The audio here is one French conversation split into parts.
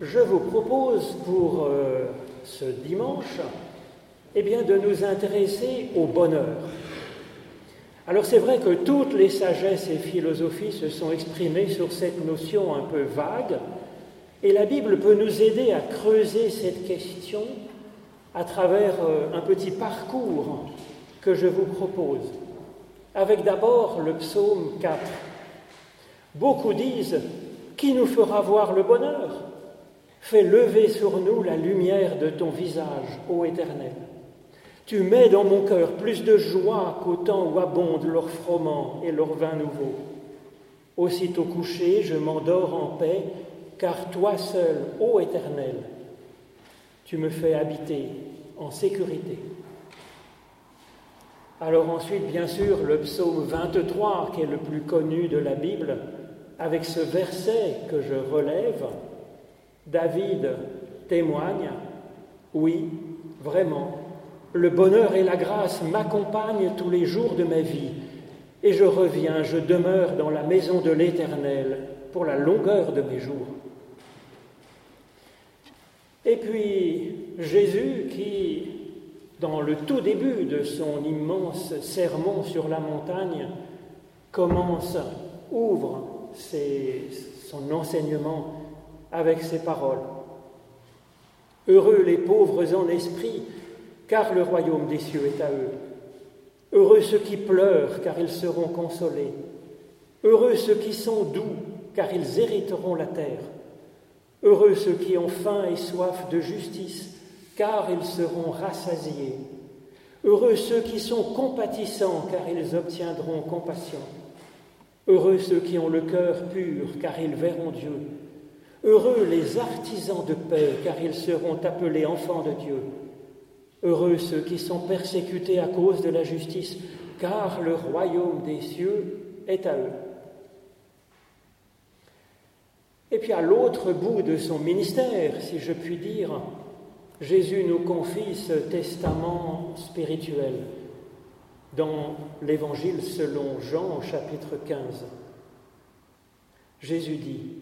Je vous propose pour euh, ce dimanche eh bien, de nous intéresser au bonheur. Alors c'est vrai que toutes les sagesses et philosophies se sont exprimées sur cette notion un peu vague, et la Bible peut nous aider à creuser cette question à travers euh, un petit parcours que je vous propose, avec d'abord le psaume 4. Beaucoup disent, qui nous fera voir le bonheur? Fais lever sur nous la lumière de ton visage, ô Éternel. Tu mets dans mon cœur plus de joie qu'au temps où abondent leurs froment et leur vin nouveau. Aussitôt couché, je m'endors en paix, car toi seul, ô Éternel, tu me fais habiter en sécurité. Alors ensuite, bien sûr, le psaume 23, qui est le plus connu de la Bible, avec ce verset que je relève, David témoigne, oui, vraiment, le bonheur et la grâce m'accompagnent tous les jours de ma vie, et je reviens, je demeure dans la maison de l'Éternel pour la longueur de mes jours. Et puis Jésus qui, dans le tout début de son immense sermon sur la montagne, commence, ouvre son enseignement avec ces paroles. Heureux les pauvres en esprit, car le royaume des cieux est à eux. Heureux ceux qui pleurent, car ils seront consolés. Heureux ceux qui sont doux, car ils hériteront la terre. Heureux ceux qui ont faim et soif de justice, car ils seront rassasiés. Heureux ceux qui sont compatissants, car ils obtiendront compassion. Heureux ceux qui ont le cœur pur, car ils verront Dieu. Heureux les artisans de paix, car ils seront appelés enfants de Dieu. Heureux ceux qui sont persécutés à cause de la justice, car le royaume des cieux est à eux. Et puis à l'autre bout de son ministère, si je puis dire, Jésus nous confie ce testament spirituel dans l'Évangile selon Jean chapitre 15. Jésus dit,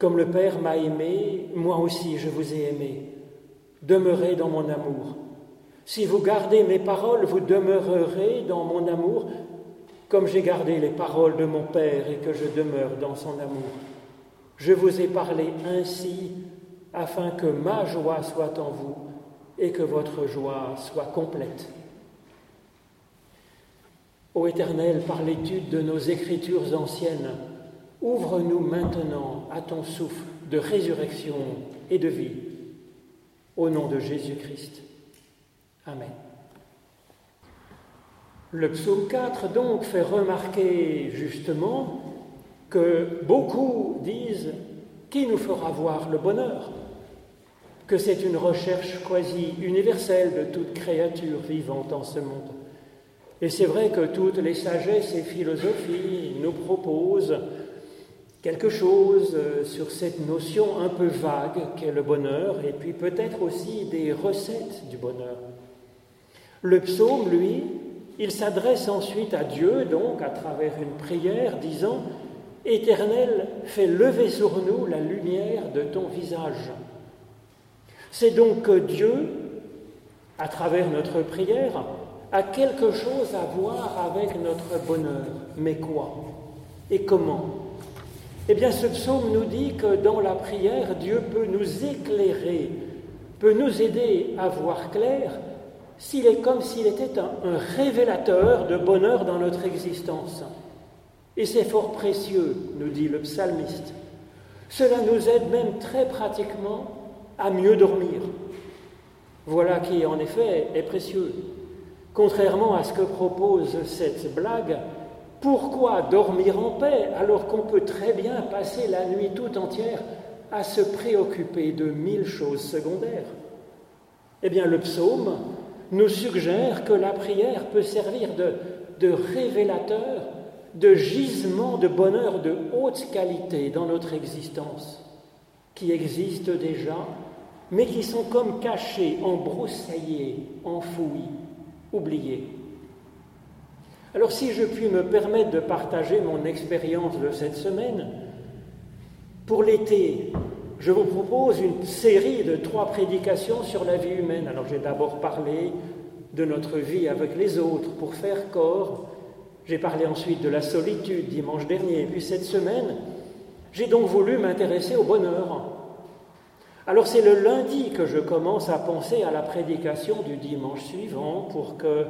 comme le Père m'a aimé, moi aussi je vous ai aimé. Demeurez dans mon amour. Si vous gardez mes paroles, vous demeurerez dans mon amour, comme j'ai gardé les paroles de mon Père et que je demeure dans son amour. Je vous ai parlé ainsi afin que ma joie soit en vous et que votre joie soit complète. Ô Éternel, par l'étude de nos écritures anciennes, Ouvre-nous maintenant à ton souffle de résurrection et de vie. Au nom de Jésus-Christ. Amen. Le psaume 4 donc fait remarquer justement que beaucoup disent qui nous fera voir le bonheur, que c'est une recherche quasi universelle de toute créature vivante en ce monde. Et c'est vrai que toutes les sagesses et philosophies nous proposent quelque chose euh, sur cette notion un peu vague qu'est le bonheur, et puis peut-être aussi des recettes du bonheur. Le psaume, lui, il s'adresse ensuite à Dieu, donc à travers une prière, disant Éternel, fais lever sur nous la lumière de ton visage. C'est donc que Dieu, à travers notre prière, a quelque chose à voir avec notre bonheur. Mais quoi? Et comment? Eh bien, ce psaume nous dit que dans la prière, Dieu peut nous éclairer, peut nous aider à voir clair, s'il est comme s'il était un, révélateur de bonheur dans notre existence. Et c'est fort précieux, nous dit le psalmiste. Cela nous aide même très pratiquement à mieux dormir. Voilà qui, en effet, est précieux. Contrairement à ce que propose cette blague, pourquoi dormir en paix alors qu'on peut très bien passer la nuit tout entière à se préoccuper de mille choses secondaires? Eh bien, le psaume nous suggère que la prière peut servir de, révélateur, de gisement de bonheur de haute qualité dans notre existence, qui existent déjà, mais qui sont comme cachés, embroussaillés, enfouis, oubliés. Alors si je puis me permettre de partager mon expérience de cette semaine, pour l'été, je vous propose une série de trois prédications sur la vie humaine. Alors j'ai d'abord parlé de notre vie avec les autres pour faire corps. J'ai parlé ensuite de la solitude dimanche dernier. Et puis cette semaine, j'ai donc voulu m'intéresser au bonheur. Alors c'est le lundi que je commence à penser à la prédication du dimanche suivant pour que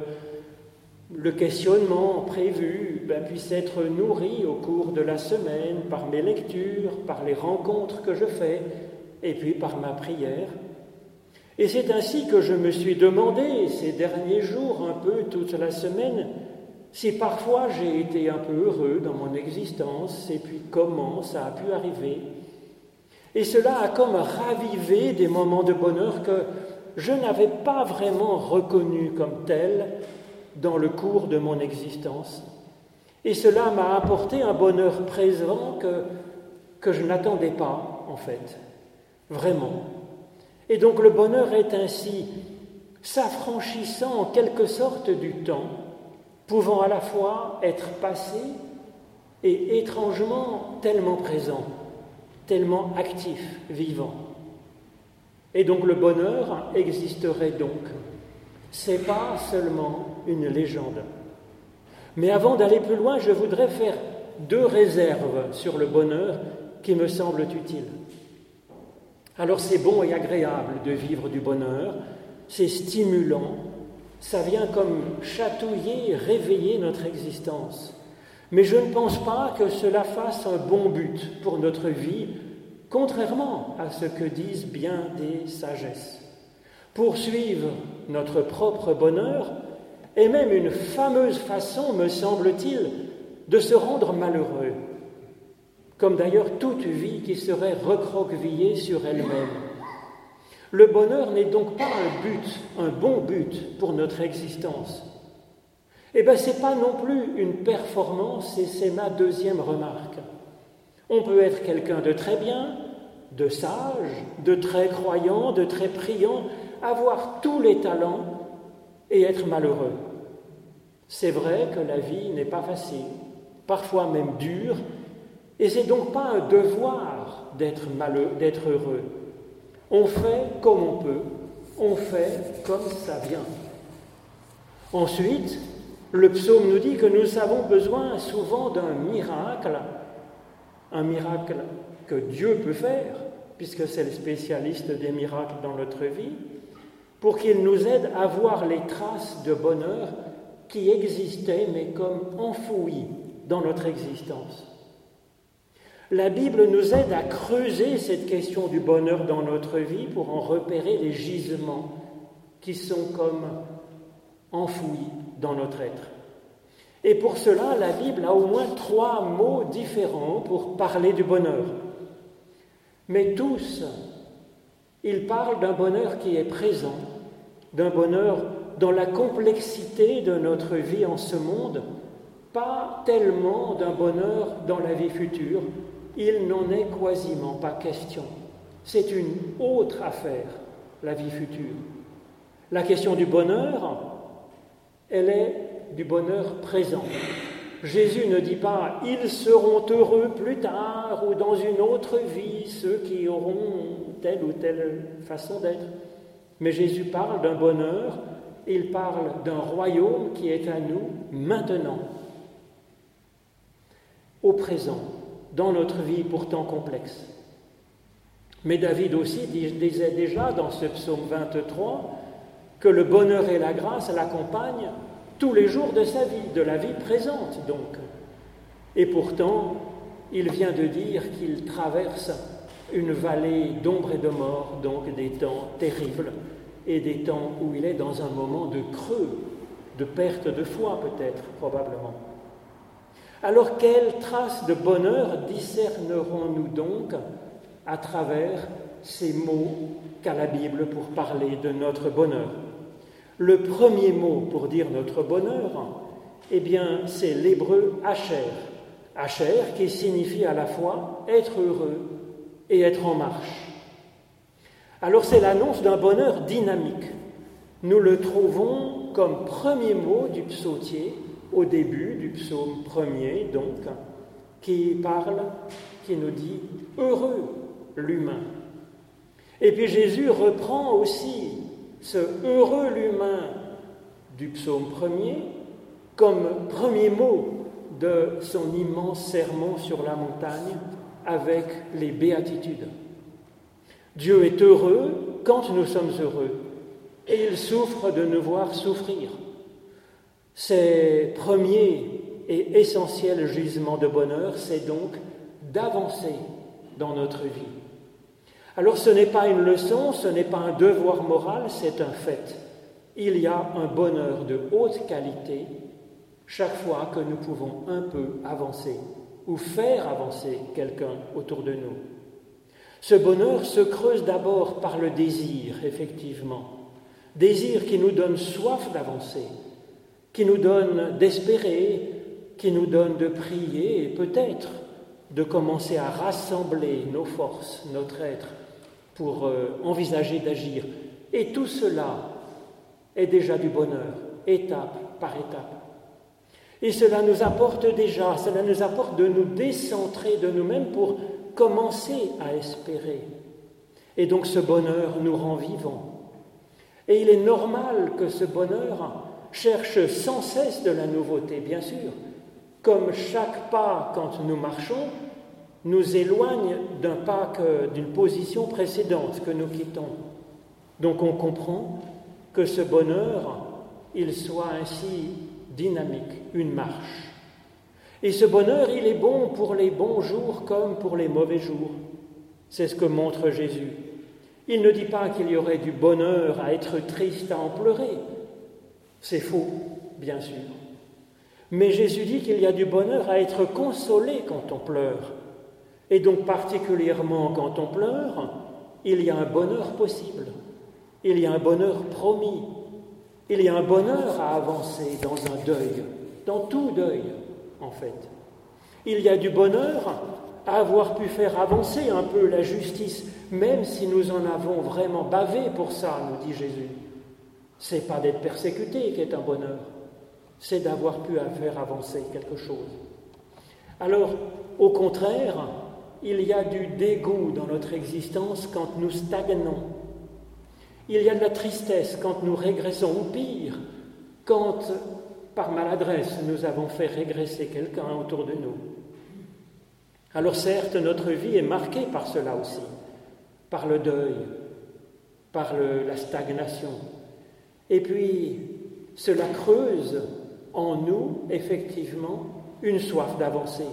le questionnement prévu ben, puisse être nourri au cours de la semaine par mes lectures, par les rencontres que je fais, et puis par ma prière. Et c'est ainsi que je me suis demandé ces derniers jours, un peu toute la semaine, si parfois j'ai été un peu heureux dans mon existence, et puis comment ça a pu arriver. Et cela a comme ravivé des moments de bonheur que je n'avais pas vraiment reconnus comme tels dans le cours de mon existence. Et cela m'a apporté un bonheur présent que, que je n'attendais pas, en fait, vraiment. Et donc le bonheur est ainsi s'affranchissant en quelque sorte du temps, pouvant à la fois être passé et étrangement tellement présent, tellement actif, vivant. Et donc le bonheur existerait donc c'est pas seulement une légende. Mais avant d'aller plus loin, je voudrais faire deux réserves sur le bonheur qui me semblent utiles. Alors c'est bon et agréable de vivre du bonheur, c'est stimulant, ça vient comme chatouiller, réveiller notre existence. Mais je ne pense pas que cela fasse un bon but pour notre vie, contrairement à ce que disent bien des sagesses. Poursuivre notre propre bonheur est même une fameuse façon, me semble-t-il, de se rendre malheureux, comme d'ailleurs toute vie qui serait recroquevillée sur elle-même. Le bonheur n'est donc pas un but, un bon but pour notre existence. Eh bien, ce n'est pas non plus une performance, et c'est ma deuxième remarque. On peut être quelqu'un de très bien, de sage, de très croyant, de très priant, avoir tous les talents et être malheureux. C'est vrai que la vie n'est pas facile, parfois même dure, et c'est donc pas un devoir d'être d'être heureux. On fait comme on peut, on fait comme ça vient. Ensuite, le psaume nous dit que nous avons besoin souvent d'un miracle, un miracle que Dieu peut faire, puisque c'est le spécialiste des miracles dans notre vie, pour qu'il nous aide à voir les traces de bonheur qui existaient mais comme enfouies dans notre existence. La Bible nous aide à creuser cette question du bonheur dans notre vie pour en repérer les gisements qui sont comme enfouis dans notre être. Et pour cela, la Bible a au moins trois mots différents pour parler du bonheur. Mais tous, ils parlent d'un bonheur qui est présent, d'un bonheur dans la complexité de notre vie en ce monde, pas tellement d'un bonheur dans la vie future, il n'en est quasiment pas question. C'est une autre affaire, la vie future. La question du bonheur, elle est du bonheur présent. Jésus ne dit pas ils seront heureux plus tard ou dans une autre vie, ceux qui auront telle ou telle façon d'être. Mais Jésus parle d'un bonheur, il parle d'un royaume qui est à nous maintenant, au présent, dans notre vie pourtant complexe. Mais David aussi disait déjà dans ce psaume 23 que le bonheur et la grâce l'accompagnent tous les jours de sa vie, de la vie présente donc. Et pourtant, il vient de dire qu'il traverse une vallée d'ombre et de mort, donc des temps terribles, et des temps où il est dans un moment de creux, de perte de foi peut-être, probablement. Alors quelles traces de bonheur discernerons-nous donc à travers ces mots qu'a la Bible pour parler de notre bonheur? Le premier mot pour dire notre bonheur, eh c'est l'hébreu Hacher. Hacher qui signifie à la fois être heureux et être en marche. Alors c'est l'annonce d'un bonheur dynamique. Nous le trouvons comme premier mot du psautier au début du psaume premier, donc, qui parle, qui nous dit heureux l'humain. Et puis Jésus reprend aussi ce heureux l'humain du psaume premier comme premier mot de son immense sermon sur la montagne avec les béatitudes. Dieu est heureux quand nous sommes heureux et il souffre de nous voir souffrir. Ses premiers et essentiels gisements de bonheur, c'est donc d'avancer dans notre vie. Alors ce n'est pas une leçon, ce n'est pas un devoir moral, c'est un fait. Il y a un bonheur de haute qualité chaque fois que nous pouvons un peu avancer ou faire avancer quelqu'un autour de nous. Ce bonheur se creuse d'abord par le désir, effectivement. Désir qui nous donne soif d'avancer, qui nous donne d'espérer, qui nous donne de prier peut-être de commencer à rassembler nos forces, notre être, pour euh, envisager d'agir. Et tout cela est déjà du bonheur, étape par étape. Et cela nous apporte déjà, cela nous apporte de nous décentrer de nous-mêmes pour commencer à espérer. Et donc ce bonheur nous rend vivants. Et il est normal que ce bonheur cherche sans cesse de la nouveauté, bien sûr. Comme chaque pas, quand nous marchons, nous éloigne d'un pas, d'une position précédente que nous quittons. Donc on comprend que ce bonheur, il soit ainsi dynamique, une marche. Et ce bonheur, il est bon pour les bons jours comme pour les mauvais jours. C'est ce que montre Jésus. Il ne dit pas qu'il y aurait du bonheur à être triste, à en pleurer. C'est faux, bien sûr. Mais Jésus dit qu'il y a du bonheur à être consolé quand on pleure. Et donc particulièrement quand on pleure, il y a un bonheur possible. Il y a un bonheur promis. Il y a un bonheur à avancer dans un deuil, dans tout deuil en fait. Il y a du bonheur à avoir pu faire avancer un peu la justice, même si nous en avons vraiment bavé pour ça, nous dit Jésus. C'est pas d'être persécuté qui est un bonheur, c'est d'avoir pu faire avancer quelque chose. Alors, au contraire, il y a du dégoût dans notre existence quand nous stagnons, il y a de la tristesse quand nous régressons, ou pire, quand, par maladresse, nous avons fait régresser quelqu'un autour de nous. Alors certes, notre vie est marquée par cela aussi, par le deuil, par la stagnation. Et puis, cela creuse en nous, effectivement, une soif d'avancer,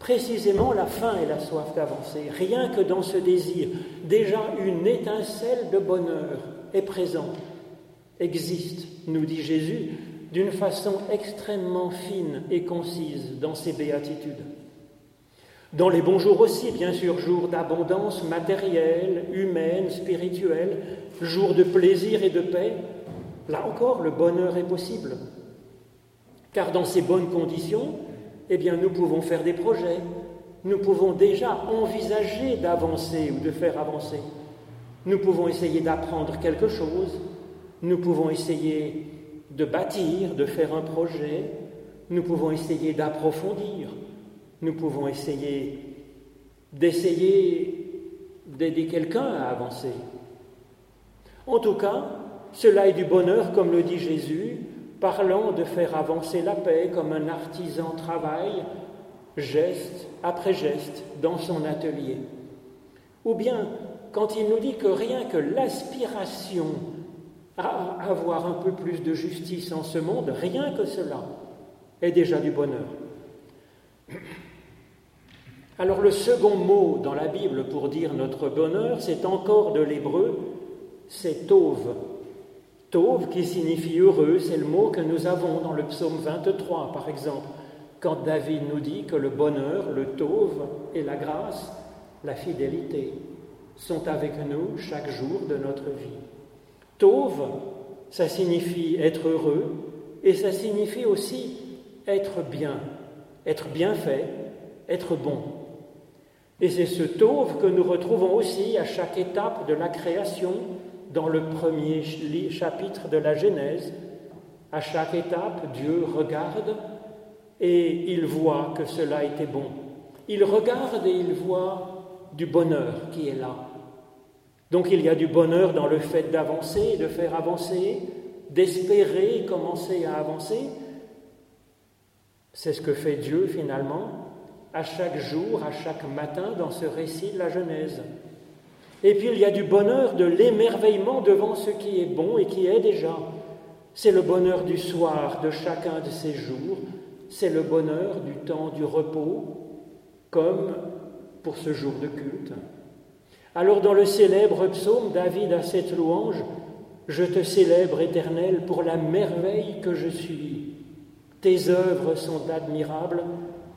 Précisément, la faim et la soif d'avancer, rien que dans ce désir, déjà une étincelle de bonheur est présente, existe, nous dit Jésus, d'une façon extrêmement fine et concise dans ses béatitudes. Dans les bons jours aussi, bien sûr, jours d'abondance matérielle, humaine, spirituelle, jours de plaisir et de paix, là encore, le bonheur est possible. Car dans ces bonnes conditions, eh bien nous pouvons faire des projets, nous pouvons déjà envisager d'avancer ou de faire avancer. Nous pouvons essayer d'apprendre quelque chose, nous pouvons essayer de bâtir, de faire un projet, nous pouvons essayer d'approfondir, nous pouvons essayer d'essayer d'aider quelqu'un à avancer. En tout cas, cela est du bonheur, comme le dit Jésus, parlant de faire avancer la paix comme un artisan travaille, geste après geste, dans son atelier. Ou bien quand il nous dit que rien que l'aspiration à avoir un peu plus de justice en ce monde, rien que cela est déjà du bonheur. Alors le second mot dans la Bible pour dire notre bonheur, c'est encore de l'hébreu, c'est tauve. Tauve qui signifie heureux, c'est le mot que nous avons dans le psaume 23, par exemple, quand David nous dit que le bonheur, le tauve et la grâce, la fidélité, sont avec nous chaque jour de notre vie. Tauve, ça signifie être heureux et ça signifie aussi être bien, être bien fait, être bon. Et c'est ce tauve que nous retrouvons aussi à chaque étape de la création, dans le premier chapitre de la Genèse. À chaque étape, Dieu regarde et il voit que cela était bon. Il regarde et il voit du bonheur qui est là. Donc il y a du bonheur dans le fait d'avancer, de faire avancer, d'espérer commencer à avancer. C'est ce que fait Dieu finalement à chaque jour, à chaque matin dans ce récit de la Genèse. Et puis il y a du bonheur, de l'émerveillement devant ce qui est bon et qui est déjà. C'est le bonheur du soir de chacun de ces jours, c'est le bonheur du temps du repos, comme pour ce jour de culte. Alors dans le célèbre psaume, David a cette louange, Je te célèbre, Éternel, pour la merveille que je suis. Tes œuvres sont admirables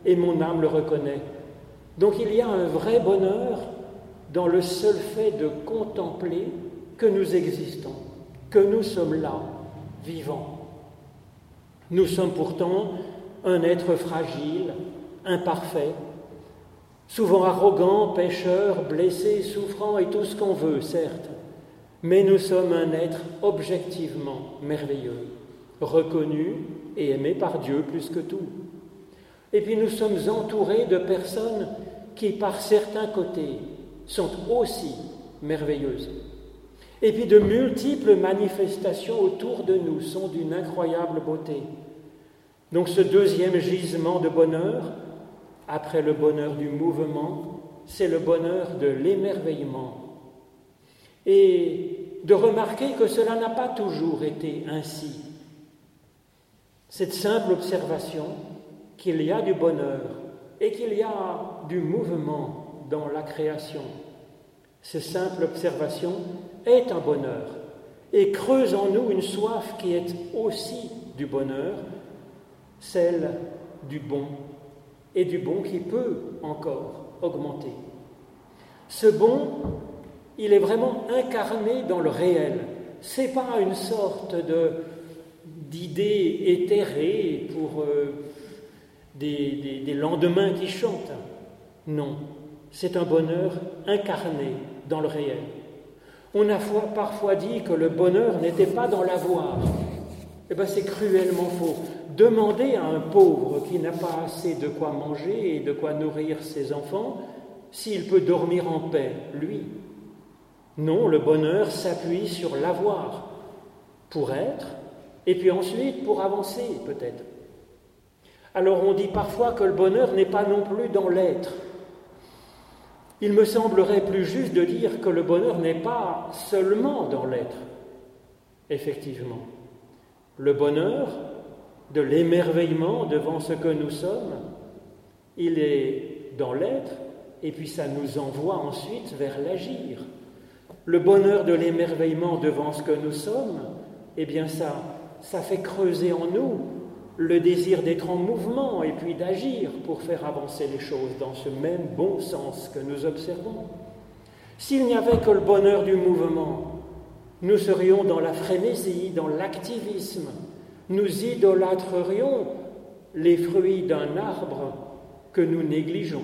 et mon âme le reconnaît. Donc il y a un vrai bonheur dans le seul fait de contempler que nous existons, que nous sommes là, vivants. Nous sommes pourtant un être fragile, imparfait, souvent arrogant, pécheur, blessé, souffrant et tout ce qu'on veut, certes, mais nous sommes un être objectivement merveilleux, reconnu et aimé par Dieu plus que tout. Et puis nous sommes entourés de personnes qui, par certains côtés, sont aussi merveilleuses. Et puis de multiples manifestations autour de nous sont d'une incroyable beauté. Donc ce deuxième gisement de bonheur, après le bonheur du mouvement, c'est le bonheur de l'émerveillement. Et de remarquer que cela n'a pas toujours été ainsi. Cette simple observation qu'il y a du bonheur et qu'il y a du mouvement dans la création. Cette simple observation est un bonheur et creuse en nous une soif qui est aussi du bonheur, celle du bon et du bon qui peut encore augmenter. Ce bon, il est vraiment incarné dans le réel. C'est pas une sorte de d'idée éthérée pour euh, des, des lendemains qui chantent. Non, c'est un bonheur incarné dans le réel. On a parfois dit que le bonheur n'était pas dans l'avoir. Eh bien, c'est cruellement faux. Demandez à un pauvre qui n'a pas assez de quoi manger et de quoi nourrir ses enfants s'il peut dormir en paix, lui. Non, le bonheur s'appuie sur l'avoir pour être et puis ensuite pour avancer peut-être. Alors on dit parfois que le bonheur n'est pas non plus dans l'être. Il me semblerait plus juste de dire que le bonheur n'est pas seulement dans l'être, effectivement. Le bonheur de l'émerveillement devant ce que nous sommes, il est dans l'être et puis ça nous envoie ensuite vers l'agir. Le bonheur de l'émerveillement devant ce que nous sommes, eh bien ça, ça fait creuser en nous le désir d'être en mouvement et puis d'agir pour faire avancer les choses dans ce même bon sens que nous observons. S'il n'y avait que le bonheur du mouvement, nous serions dans la frénésie, dans l'activisme, nous idolâtrerions les fruits d'un arbre que nous négligeons.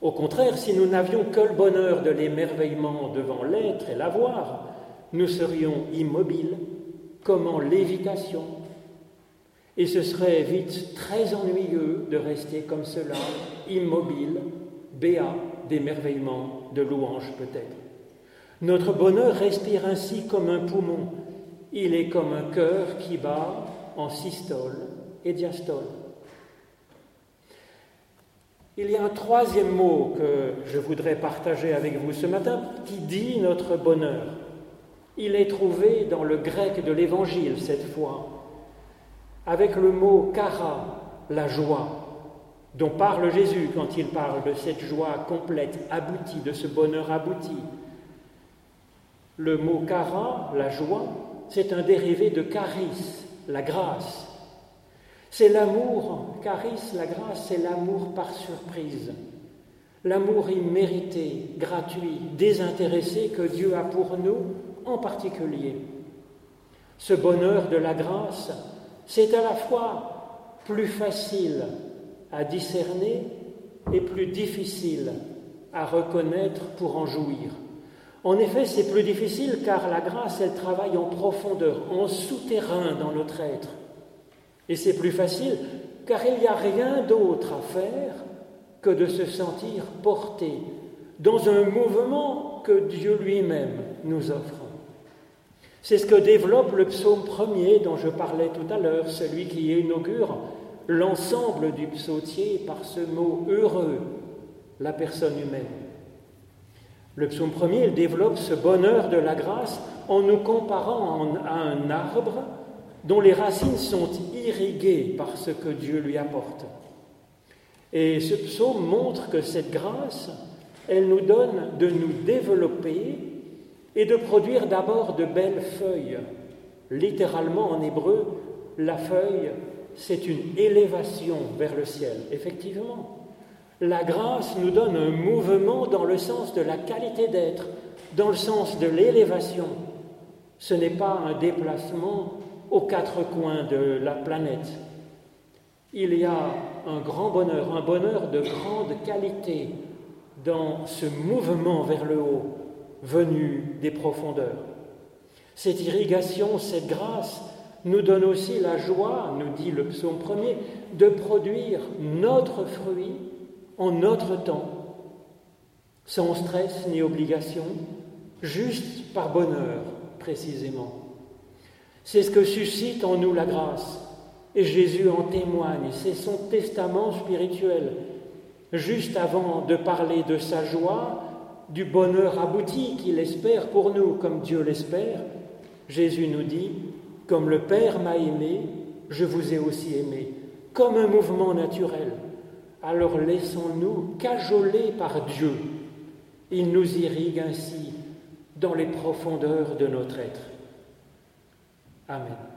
Au contraire, si nous n'avions que le bonheur de l'émerveillement devant l'être et l'avoir, nous serions immobiles, comme en lévitation, et ce serait vite très ennuyeux de rester comme cela, immobile, béat d'émerveillement, de louange peut-être. Notre bonheur respire ainsi comme un poumon. Il est comme un cœur qui bat en systole et diastole. Il y a un troisième mot que je voudrais partager avec vous ce matin qui dit notre bonheur. Il est trouvé dans le grec de l'Évangile cette fois, avec le mot kara, la joie, dont parle Jésus quand il parle de cette joie complète, aboutie, de ce bonheur abouti. Le mot kara, la joie, c'est un dérivé de charis, la grâce. C'est l'amour, charis, la grâce, c'est l'amour par surprise, l'amour immérité, gratuit, désintéressé que Dieu a pour nous en particulier. Ce bonheur de la grâce, c'est à la fois plus facile à discerner et plus difficile à reconnaître pour en jouir. En effet, c'est plus difficile car la grâce, elle travaille en profondeur, en souterrain dans notre être. Et c'est plus facile car il n'y a rien d'autre à faire que de se sentir porté dans un mouvement que Dieu lui-même nous offre. C'est ce que développe le psaume premier dont je parlais tout à l'heure, celui qui inaugure l'ensemble du psautier par ce mot heureux, la personne humaine. Le psaume premier développe ce bonheur de la grâce en nous comparant à un arbre dont les racines sont irriguées par ce que Dieu lui apporte. Et ce psaume montre que cette grâce, elle nous donne de nous développer et de produire d'abord de belles feuilles. Littéralement en hébreu, la feuille, c'est une élévation vers le ciel, effectivement. La grâce nous donne un mouvement dans le sens de la qualité d'être, dans le sens de l'élévation. Ce n'est pas un déplacement aux quatre coins de la planète. Il y a un grand bonheur, un bonheur de grande qualité dans ce mouvement vers le haut venu des profondeurs. Cette irrigation, cette grâce nous donne aussi la joie, nous dit le psaume premier, de produire notre fruit en notre temps, sans stress ni obligation, juste par bonheur précisément. C'est ce que suscite en nous la grâce, et Jésus en témoigne, c'est son testament spirituel. Juste avant de parler de sa joie, du bonheur abouti qu'il espère pour nous comme Dieu l'espère, Jésus nous dit, comme le Père m'a aimé, je vous ai aussi aimé, comme un mouvement naturel. Alors laissons-nous cajoler par Dieu. Il nous irrigue ainsi dans les profondeurs de notre être. Amen.